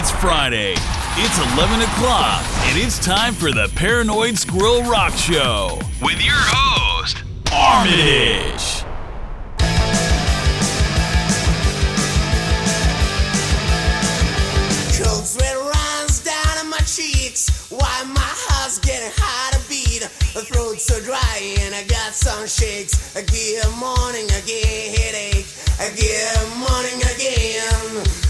It's Friday. It's 11 o'clock, and it's time for the Paranoid Squirrel Rock Show with your host, Armitage. Cold sweat runs down my cheeks while my heart's getting hard to beat. The throat's so dry and I got some shakes. I get morning again, headache. I get morning again.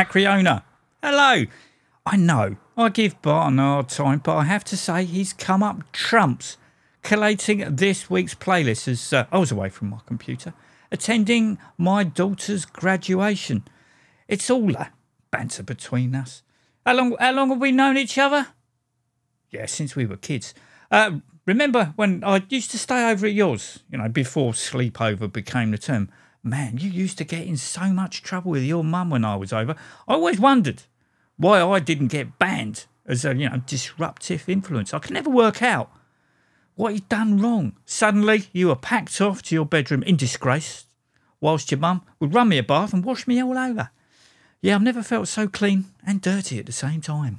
Macriona. Hello. I know I give Barton a hard time, but I have to say he's come up trumps. Collating this week's playlist as uh, I was away from my computer, attending my daughter's graduation. It's all a banter between us. How long? How long have we known each other? Yeah, since we were kids. Uh, remember when I used to stay over at yours? You know, before sleepover became the term. Man, you used to get in so much trouble with your mum when I was over. I always wondered why I didn't get banned as a you know disruptive influence. I can never work out what you'd done wrong. Suddenly, you were packed off to your bedroom in disgrace, whilst your mum would run me a bath and wash me all over. Yeah, I've never felt so clean and dirty at the same time.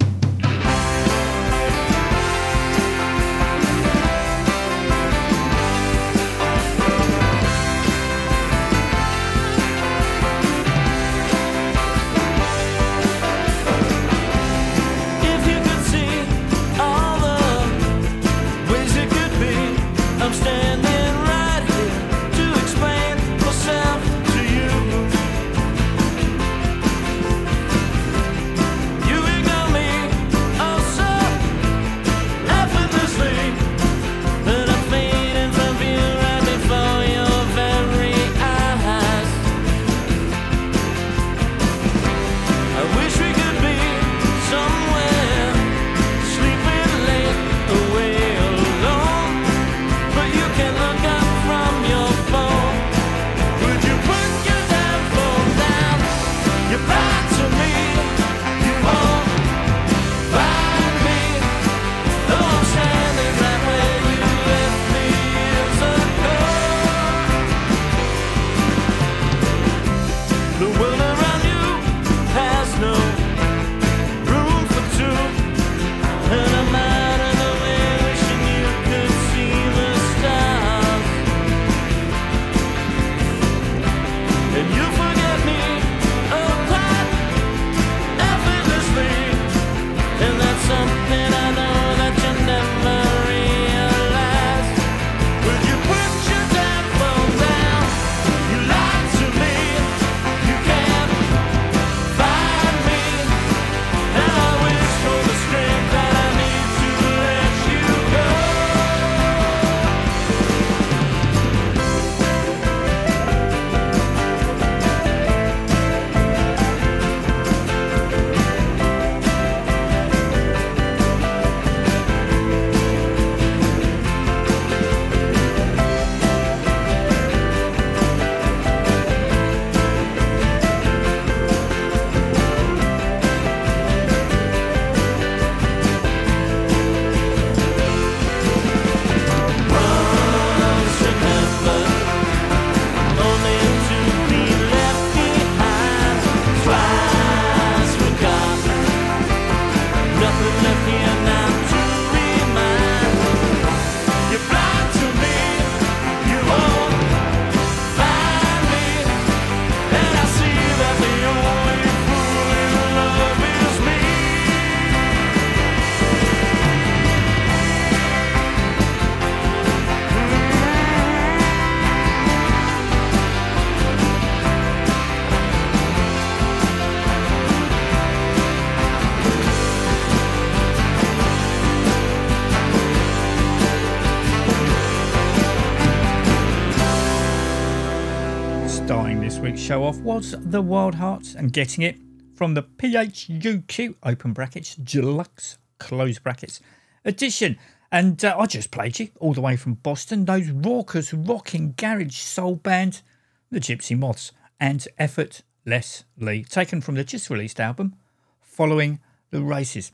Week's show off was The Wildhearts and getting it from the PHUQ open brackets deluxe close brackets edition. And uh, I just played you all the way from Boston, those raucous rocking garage soul band, the Gypsy Moths, and Effortlessly, taken from the just released album, Following the Races.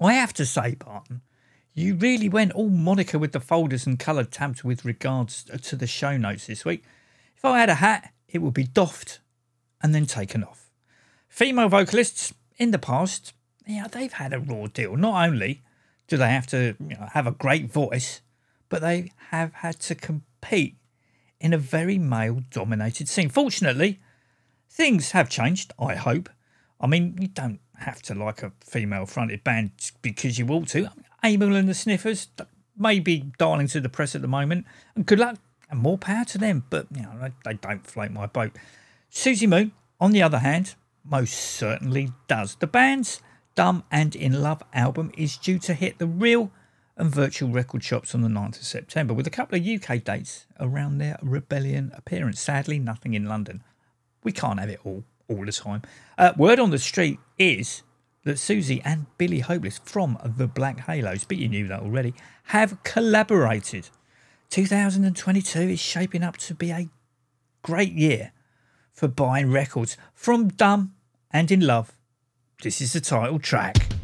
I have to say, Barton, you really went all Monica with the folders and coloured tabs with regards to the show notes this week. If I had a hat, it would be doffed and then taken off. Female vocalists in the past, yeah, they've had a raw deal. Not only do they have to you know, have a great voice, but they have had to compete in a very male dominated scene. Fortunately, things have changed, I hope. I mean, you don't have to like a female fronted band because you ought to. Amyl and the Sniffers may be darling to the press at the moment, and good luck and more power to them, but you know, they, don't float my boat. Suzi Moon, on the other hand, most certainly does. The band's Dumb and In Love album is due to hit the real and virtual record shops on the 9th of September, with a couple of UK dates around their Rebellion appearance. Sadly, nothing in London. We can't have it all, all the time. Uh, word on the street is that Suzi and Billy Hopeless from the Black Halos, but you knew that already, have collaborated. 2022 is shaping up to be a great year for buying records from Dumb and in Love. This is the title track.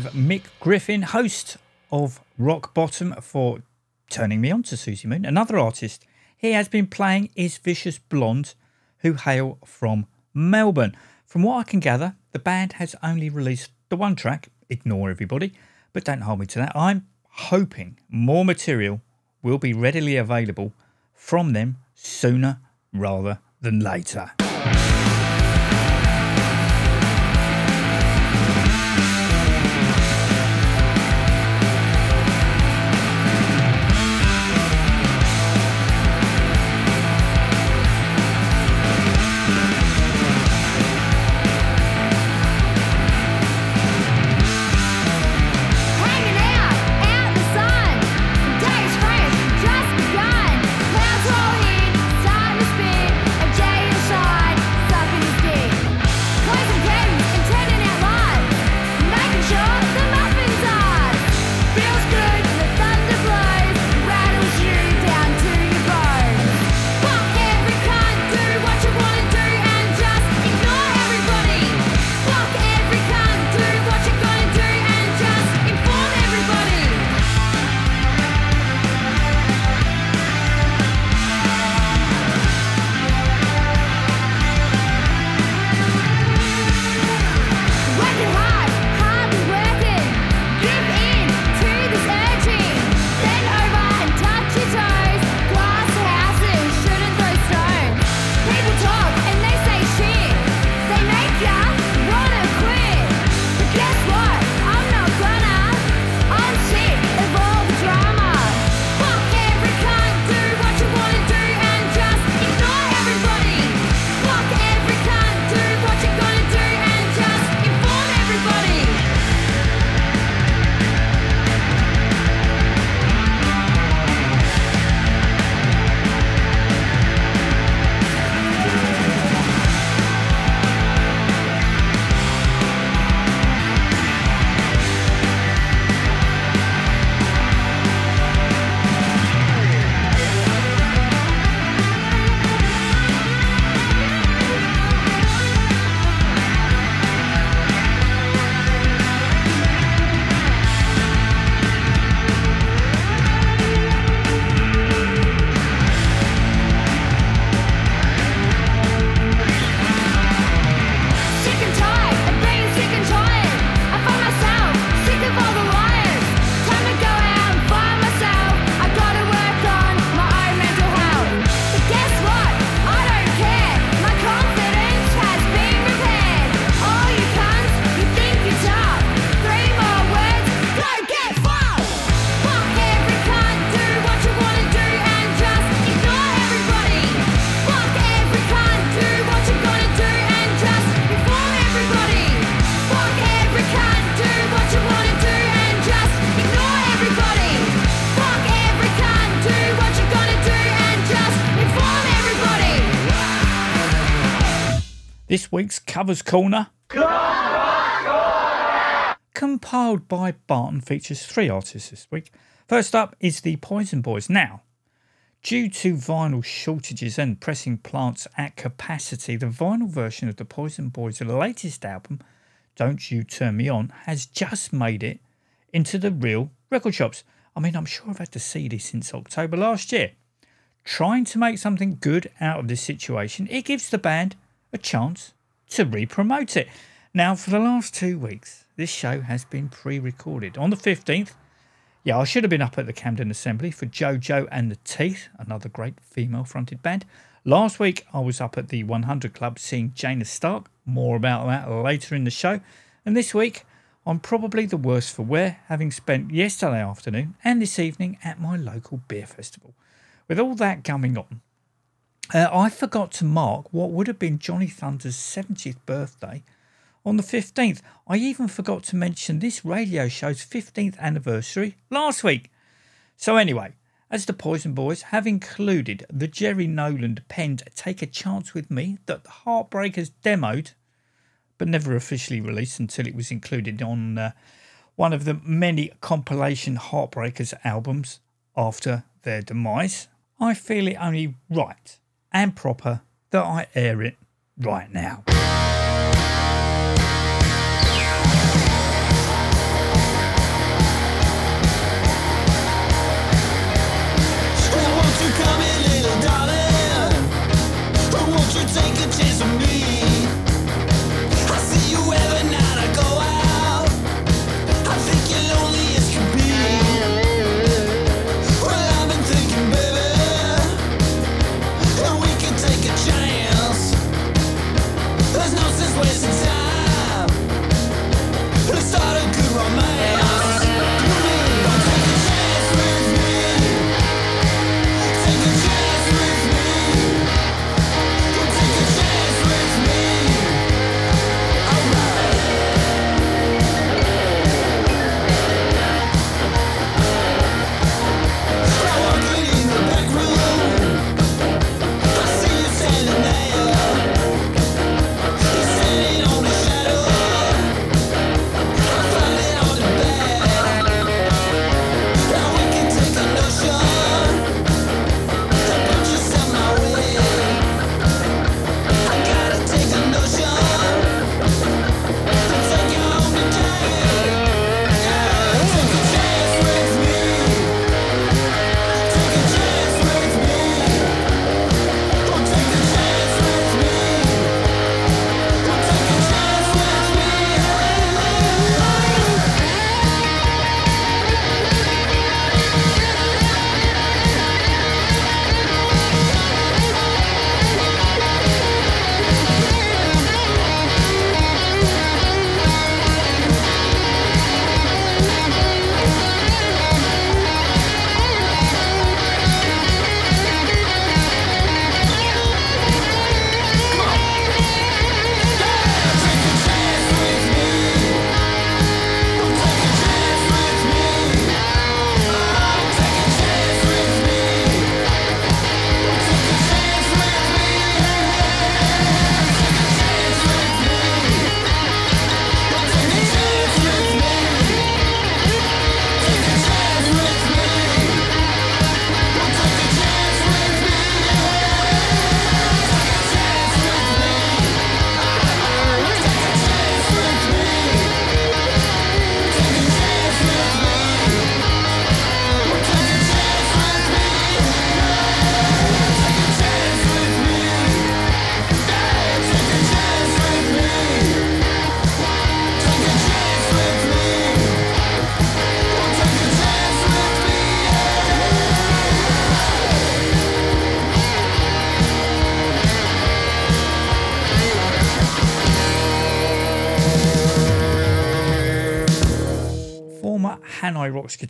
Have Mick Griffin, host of Rock Bottom, for turning me on to Suzi Moon. Another artist he has been playing is Vicious Blonde, who hail from Melbourne. From what I can gather, the band has only released the one track, Ignore Everybody, but don't hold me to that. I'm hoping more material will be readily available from them sooner rather than later. This week's Covers Corner. Compiled by Barton features three artists this week. First up is the Poison Boys. Now, due to vinyl shortages and pressing plants at capacity, the vinyl version of the Poison Boys' latest album, Don't You Turn Me On, has just made it into the real record shops. I mean, I'm sure I've had to see this since October last year. Trying to make something good out of this situation, it gives the band a chance to re promote it. Now, for the last two weeks, this show has been pre recorded. On the 15th, yeah, I should have been up at the Camden Assembly for JoJo and the Teeth, another great female fronted band. Last week, I was up at the 100 Club seeing Janus Stark. More about that later in the show. And this week, I'm probably the worst for wear, having spent yesterday afternoon and this evening at my local beer festival. With all that going on, uh, I forgot to mark what would have been Johnny Thunders' 70th birthday on the 15th. I even forgot to mention this radio show's 15th anniversary last week. So, anyway, as the Poison Boys have included the Jerry Nolan penned Take a Chance with Me that the Heartbreakers demoed, but never officially released until it was included on uh, one of the many compilation Heartbreakers albums after their demise. I feel it only right and proper that I air it right now.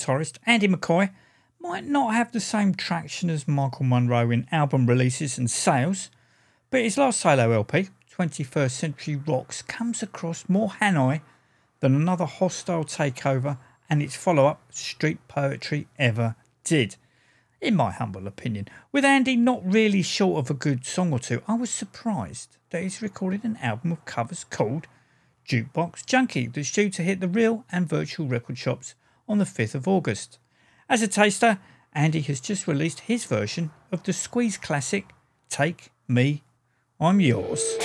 Guitarist Andy McCoy might not have the same traction as Michael Monroe in album releases and sales, but his last solo LP, 21st Century Rocks, comes across more Hanoi than another hostile takeover and its follow up, Street Poetry, ever did. in my humble opinion. With Andy not really short of a good song or two, I was surprised that he's recorded an album of covers called Jukebox Junkie that's due to hit the real and virtual record shops on the 5th of August. As a taster, Andy has just released his version of the Squeeze classic Take Me, I'm Yours.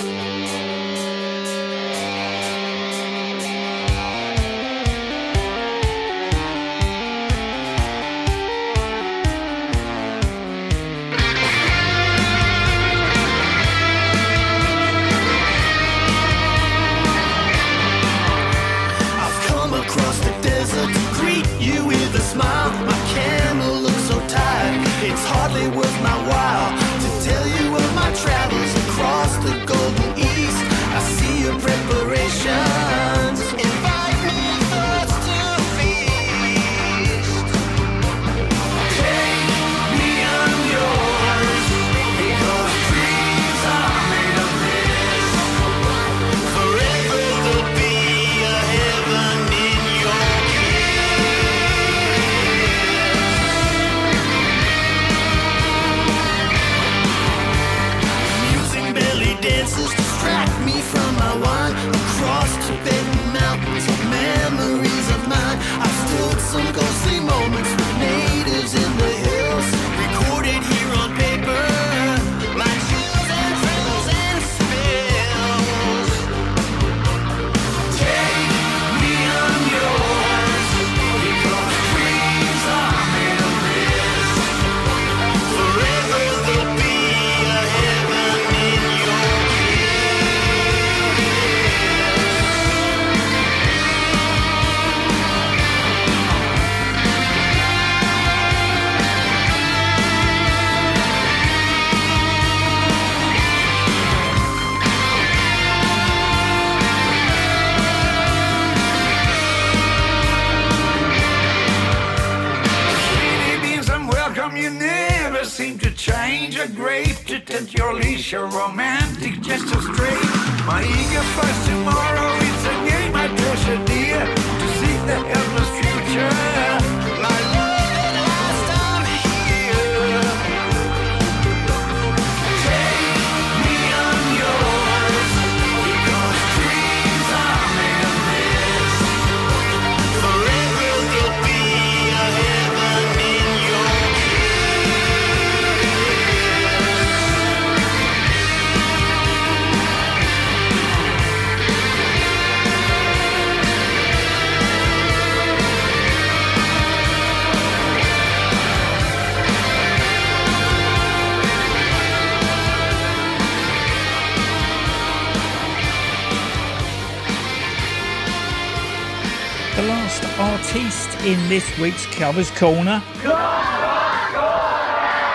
This week's Covers Corner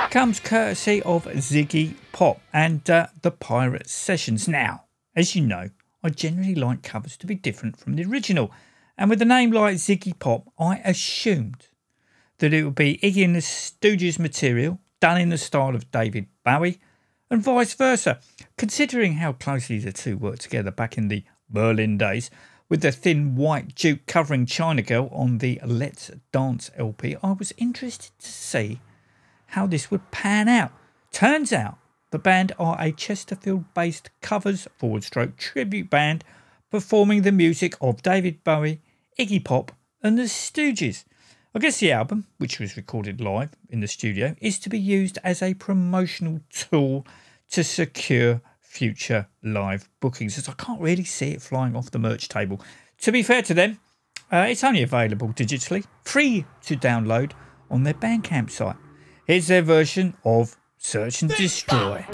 comes courtesy of Ziggy Pop and uh, the Pirate Sessions. Now, as you know, I generally like covers to be different from the original, and with a name like Ziggy Pop, I assumed that it would be Iggy and the Stooges material done in the style of David Bowie, and vice versa. Considering how closely the two worked together back in the Berlin days, with the thin white Duke covering China Girl on the Let's Dance LP, I was interested to see how this would pan out. Turns out the band are a Chesterfield based covers forward stroke tribute band performing the music of David Bowie, Iggy Pop, and the Stooges. I guess the album, which was recorded live in the studio, is to be used as a promotional tool to secure future live bookings, as I can't really see it flying off the merch table. To be fair to them, uh, it's only available digitally, free to download on their Bandcamp site. Here's their version of Search and Destroy.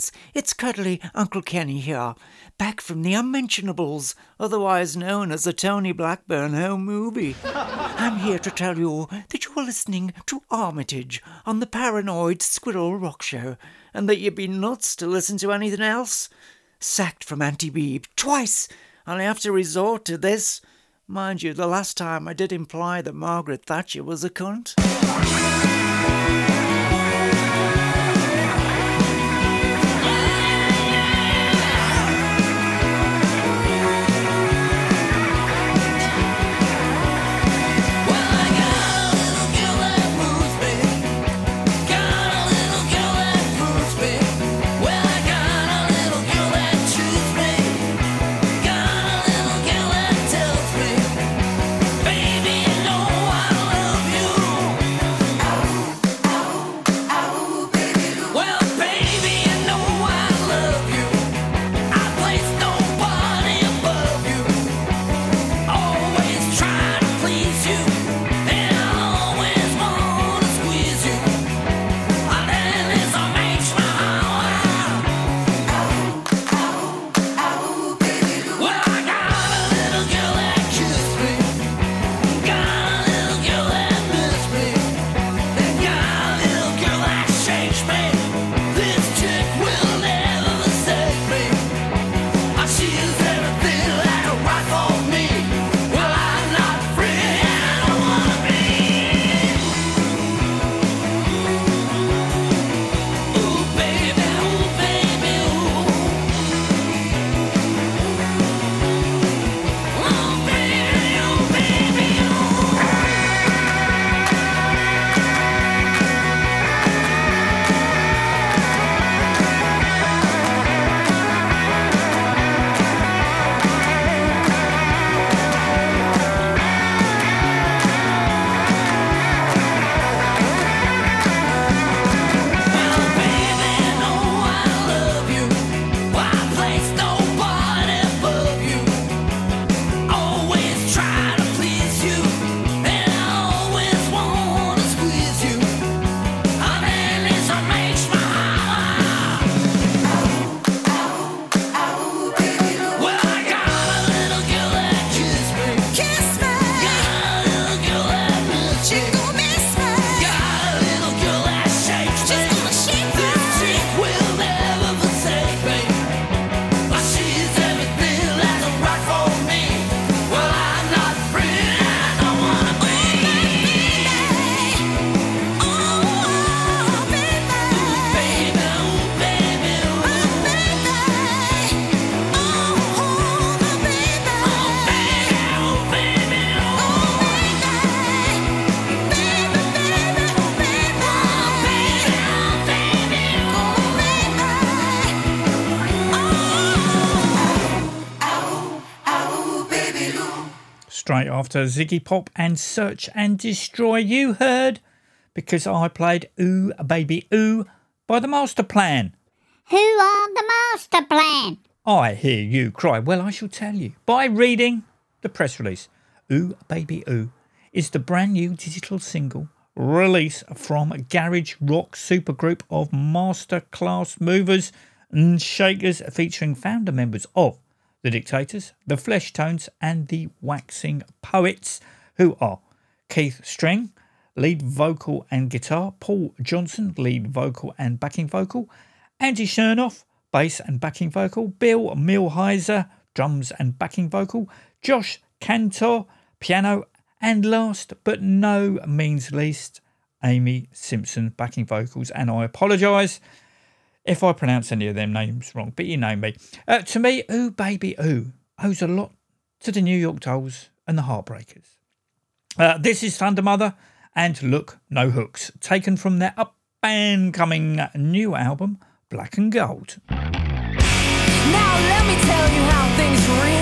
Fans. It's cuddly Uncle Kenny here, back from the Unmentionables, otherwise known as the Tony Blackburn home movie. I'm here to tell you that you're listening to Armitage on the Paranoid Squirrel Rock Show, and that you'd be nuts to listen to anything else. Sacked from Auntie Beeb twice, and I have to resort to this. Mind you, the last time I did imply that Margaret Thatcher was a cunt. After Ziggy Pop and Search and Destroy. You heard because I played Ooh Baby Ooh by the Master Plan. Who are the master plan? I hear you cry. Well, I shall tell you by reading the press release. Ooh Baby Ooh is the brand new digital single release from garage rock supergroup of master class movers and shakers featuring founder members of the Dictators, the Fleshtones, and the Waxing Poets, who are Keith Streng, lead vocal and guitar, Paul Johnson, lead vocal and backing vocal, Andy Shernoff, bass and backing vocal, Bill Milhizer, drums and backing vocal, Josh Cantor, piano, and last but no means least, Amy Simpson, backing vocals. And I apologise if I pronounce any of them names wrong, but you know me. Uh, to me, Ooh Baby Ooh owes a lot to the New York Dolls and the Heartbreakers. Uh, this is Thundermother and Look No Hooks, taken from their up and coming new album, Black and Gold. Now let me tell you how things really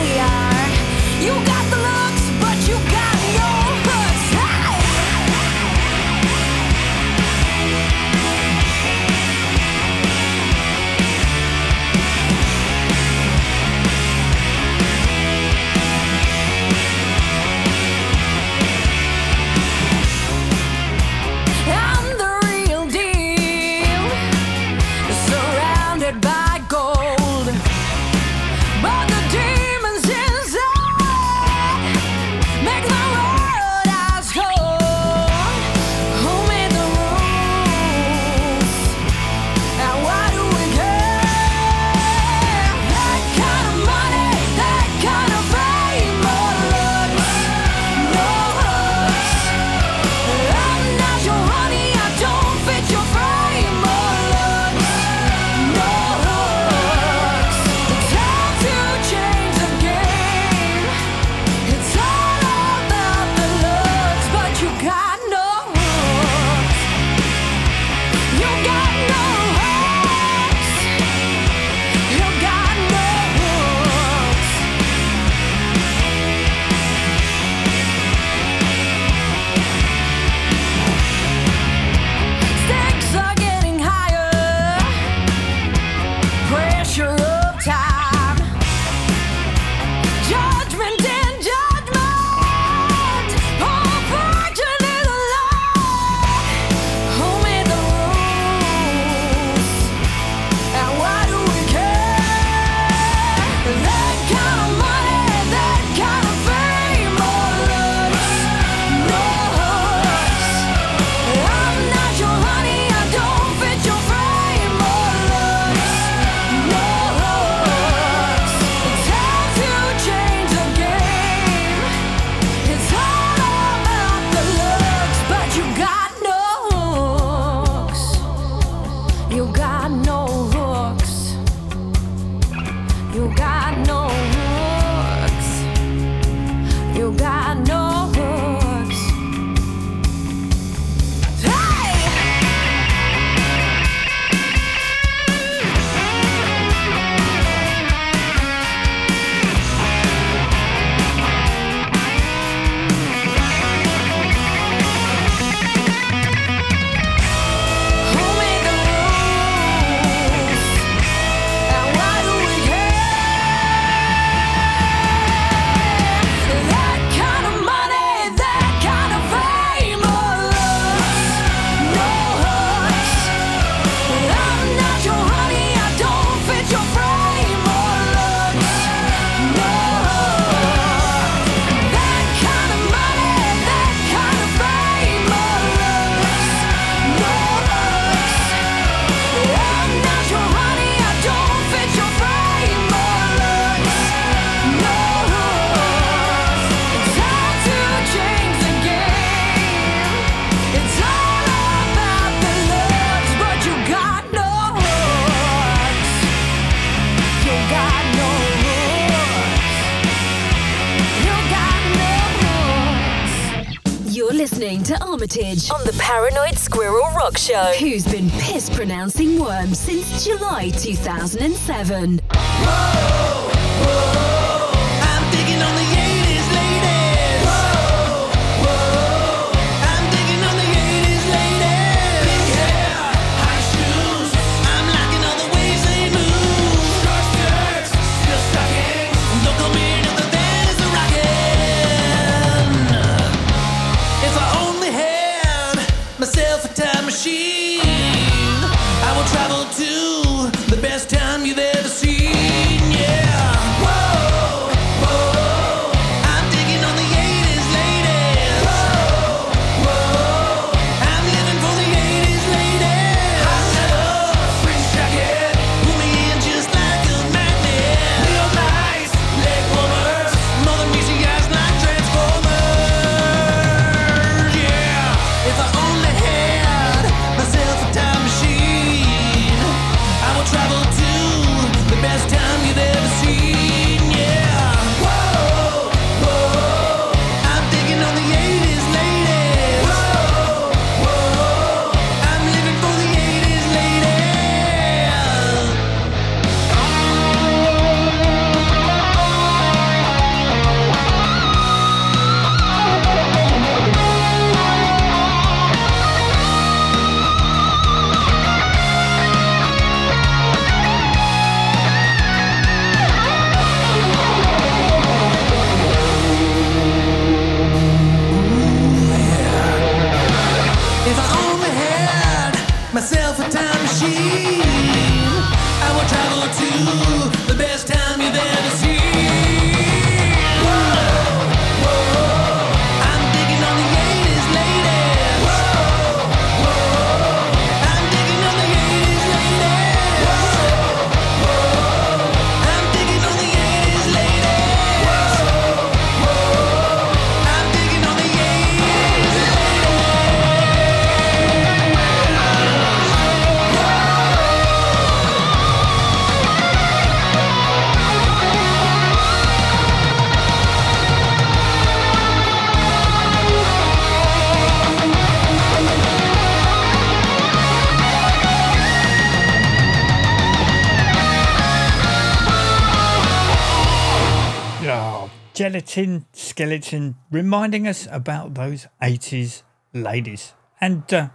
Show, who's been piss pronouncing worms since July 2007. I'm machine. I will travel to the best. Skeleton, skeleton, reminding us about those 80s ladies. And uh,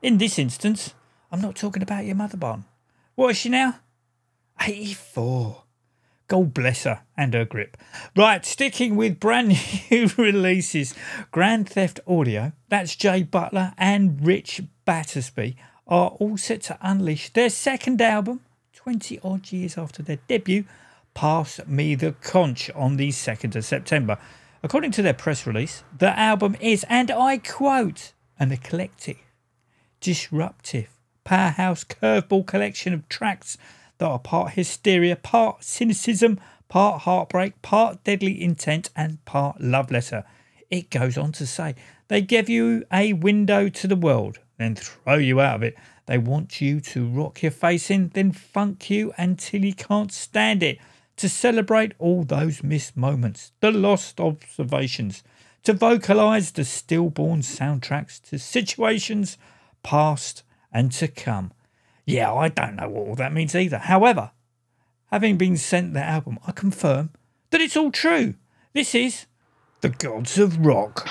in this instance, I'm not talking about your mother barn. What is she now? 84. God bless her and her grip. Right, sticking with brand new releases, Grand Theft Audio, that's Jay Butler and Rich Battersby, are all set to unleash their second album, 20 odd years after their debut, Pass Me the Conch, on the 2nd of September. According to their press release, the album is, and I quote, an eclectic, disruptive, powerhouse curveball collection of tracks that are part hysteria, part cynicism, part heartbreak, part deadly intent, and part love letter. It goes on to say they give you a window to the world, then throw you out of it. They want you to rock your face in, then funk you until you can't stand it. To celebrate all those missed moments, the lost observations, to vocalise the stillborn soundtracks to situations past and to come. Yeah, I don't know what all that means either. However, having been sent the album, I confirm that it's all true. This is The Gods of Rock.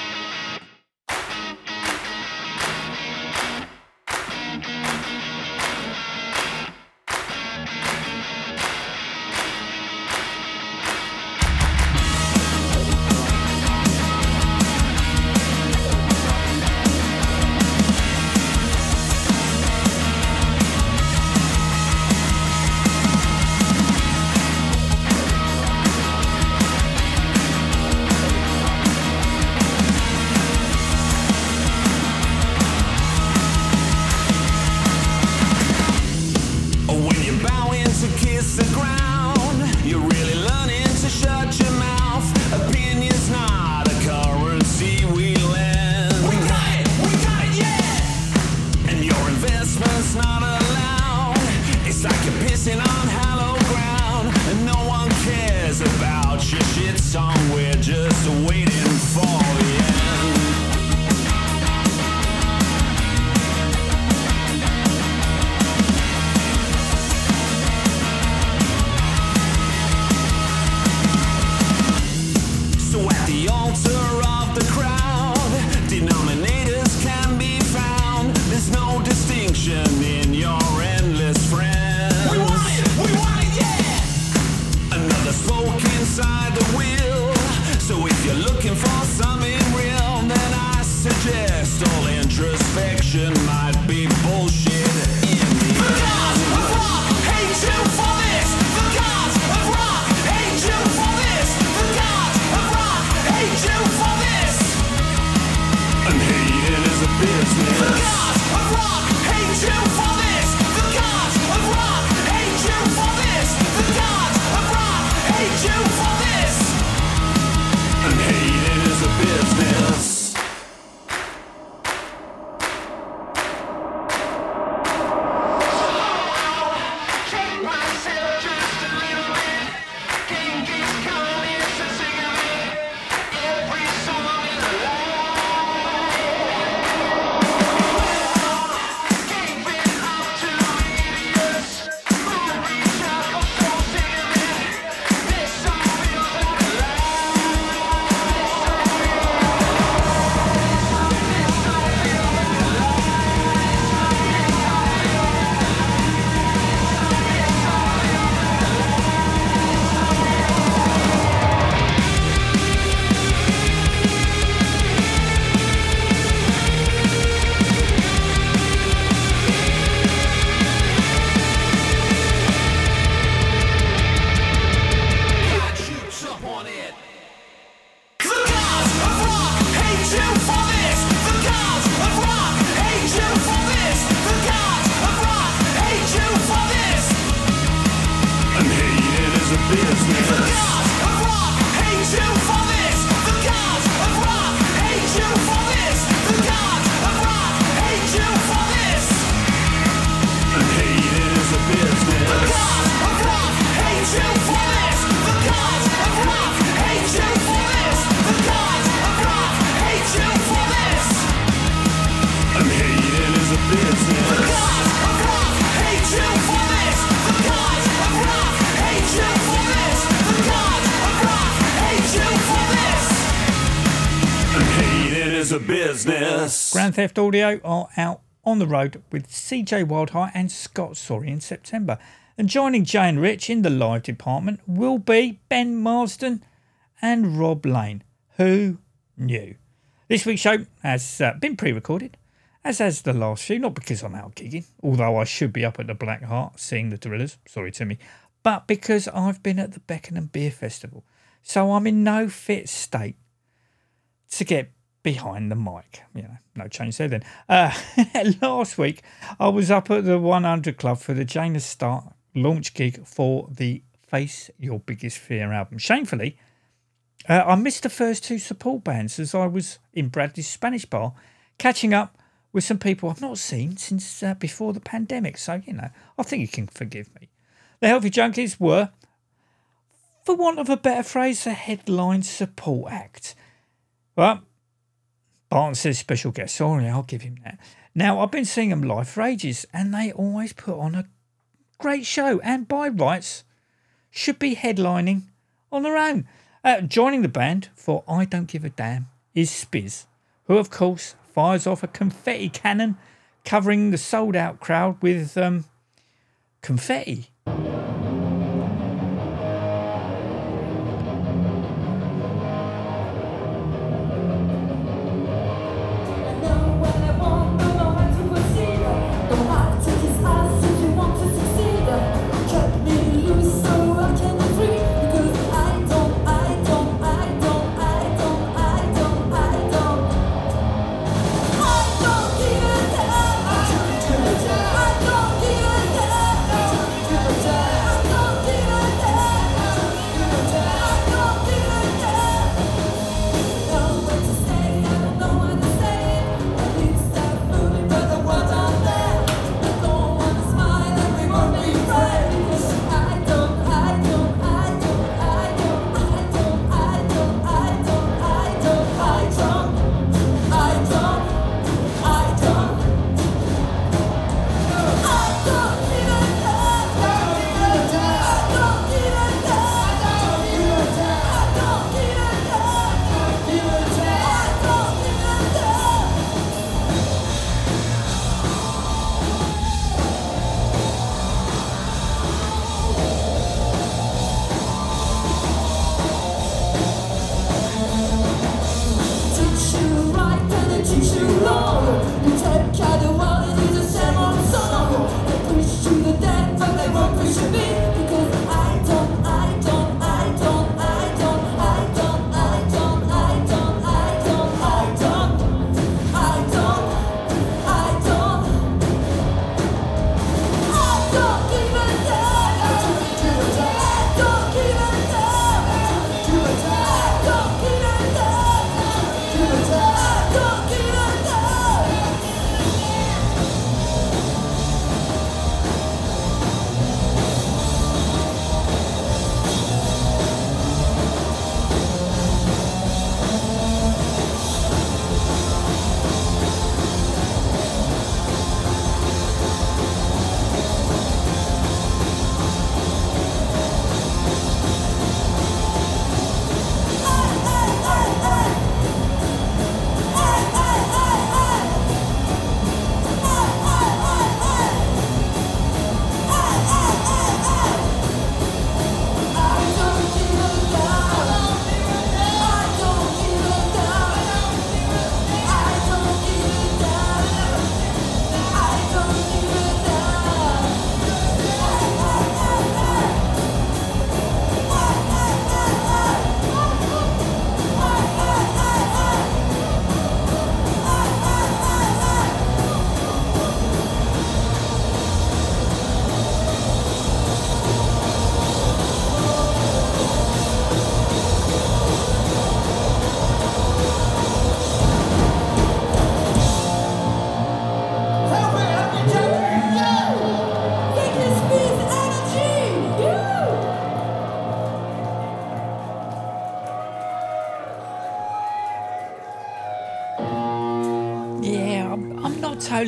Grand Theft Audio are out on the road with CJ Wildheart and Scott Sorry in September. And joining Jay and Rich in the live department will be Ben Marsden and Rob Lane. Who knew? This week's show has uh, been pre recorded, as has the last few, not because I'm out gigging, although I should be up at the Black Heart seeing the Drillers, sorry Timmy, but because I've been at the Beckenham Beer Festival. So I'm in no fit state to get behind the mic. You know, no change there then. Uh, last week, I was up at the 100 Club for the Janus Stark launch gig for the Face Your Biggest Fear album. Shamefully, uh, I missed the first two support bands as I was in Bradley's Spanish bar catching up with some people I've not seen since uh, before the pandemic. So, you know, I think you can forgive me. The Healthy Junkies were, for want of a better phrase, a headline support act. Well, Barton says special guest. Sorry, I'll give him that. Now, I've been seeing them live for ages, and they always put on a great show, and by rights, should be headlining on their own. Uh, joining the band for I Don't Give a Damn is Spizz, who, of course, fires off a confetti cannon covering the sold out crowd with um, confetti.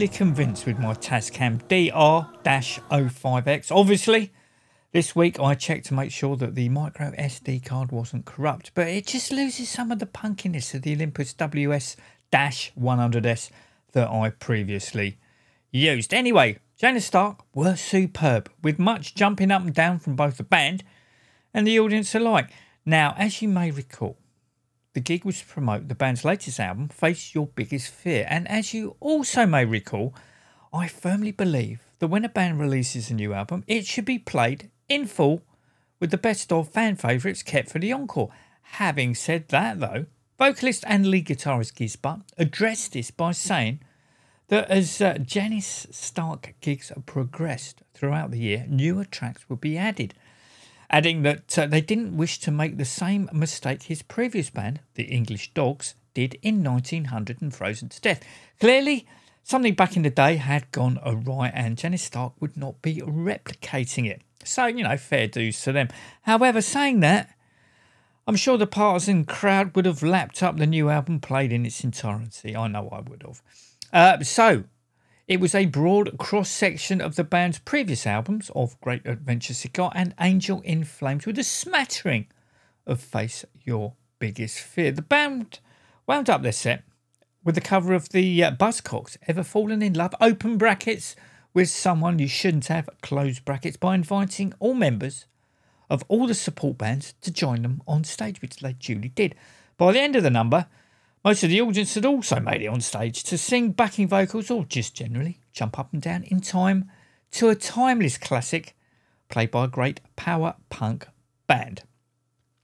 Convinced with my Tascam DR-05X. Obviously, this week I checked to make sure that the micro SD card wasn't corrupt, but it just loses some of the punkiness of the Olympus WS-100S that I previously used. Anyway, Janus Stark were superb, with much jumping up and down from both the band and the audience alike. Now, as you may recall, the gig was to promote the band's latest album, Face Your Biggest Fear. And as you also may recall, I firmly believe that when a band releases a new album, it should be played in full with the best of fan favourites kept for the encore. Having said that, though, vocalist and lead guitarist Gizz Butt addressed this by saying that as uh, Janus Stark gigs progressed throughout the year, newer tracks would be added, adding that uh, they didn't wish to make the same mistake his previous band, the English Dogs, did in 1900 and Frozen to Death. Clearly, something back in the day had gone awry, and Janus Stark would not be replicating it. So, you know, fair dues to them. However, saying that, I'm sure the partisan crowd would have lapped up the new album played in its entirety. I know I would have. Uh, so, it was a broad cross section of the band's previous albums of Great Adventure Cigar and Angel in Flames with a smattering of Face Your Biggest Fear. The band wound up their set with the cover of the uh, Buzzcocks Ever Fallen in Love, open brackets, with someone you shouldn't have, close brackets, by inviting all members of all the support bands to join them on stage, which they duly did. By the end of the number, most of the audience had also made it on stage to sing backing vocals or just generally jump up and down in time to a timeless classic played by a great power punk band.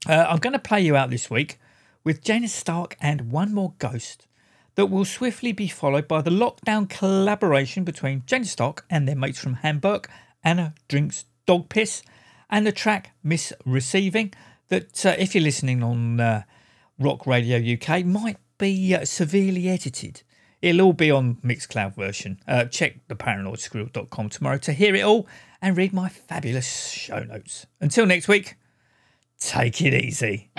Uh, I'm going to play you out this week with Janus Stark and One More Ghost that will swiftly be followed by the lockdown collaboration between Janus Stark and their mates from Hamburg, Anna Drinks Dog Piss, and the track Miss Receiving that, uh, if you're listening on uh, Rock Radio UK, might be uh, severely edited. It'll all be on Mixcloud version. Uh, check theparanoidsquirrel.com tomorrow to hear it all and read my fabulous show notes. Until next week, take it easy.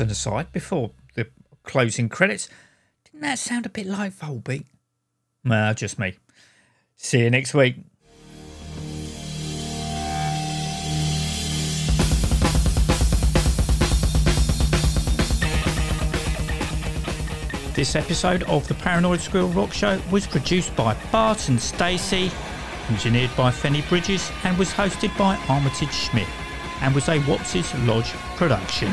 an aside before the closing credits. Didn't that sound a bit like Volbeat? Nah, just me. See you next week. This episode of the Paranoid Squirrel Rock Show was produced by Bart and Stacey, engineered by Fenny Bridges, and was hosted by Armitage Schmidt, and was a Watts' Lodge production.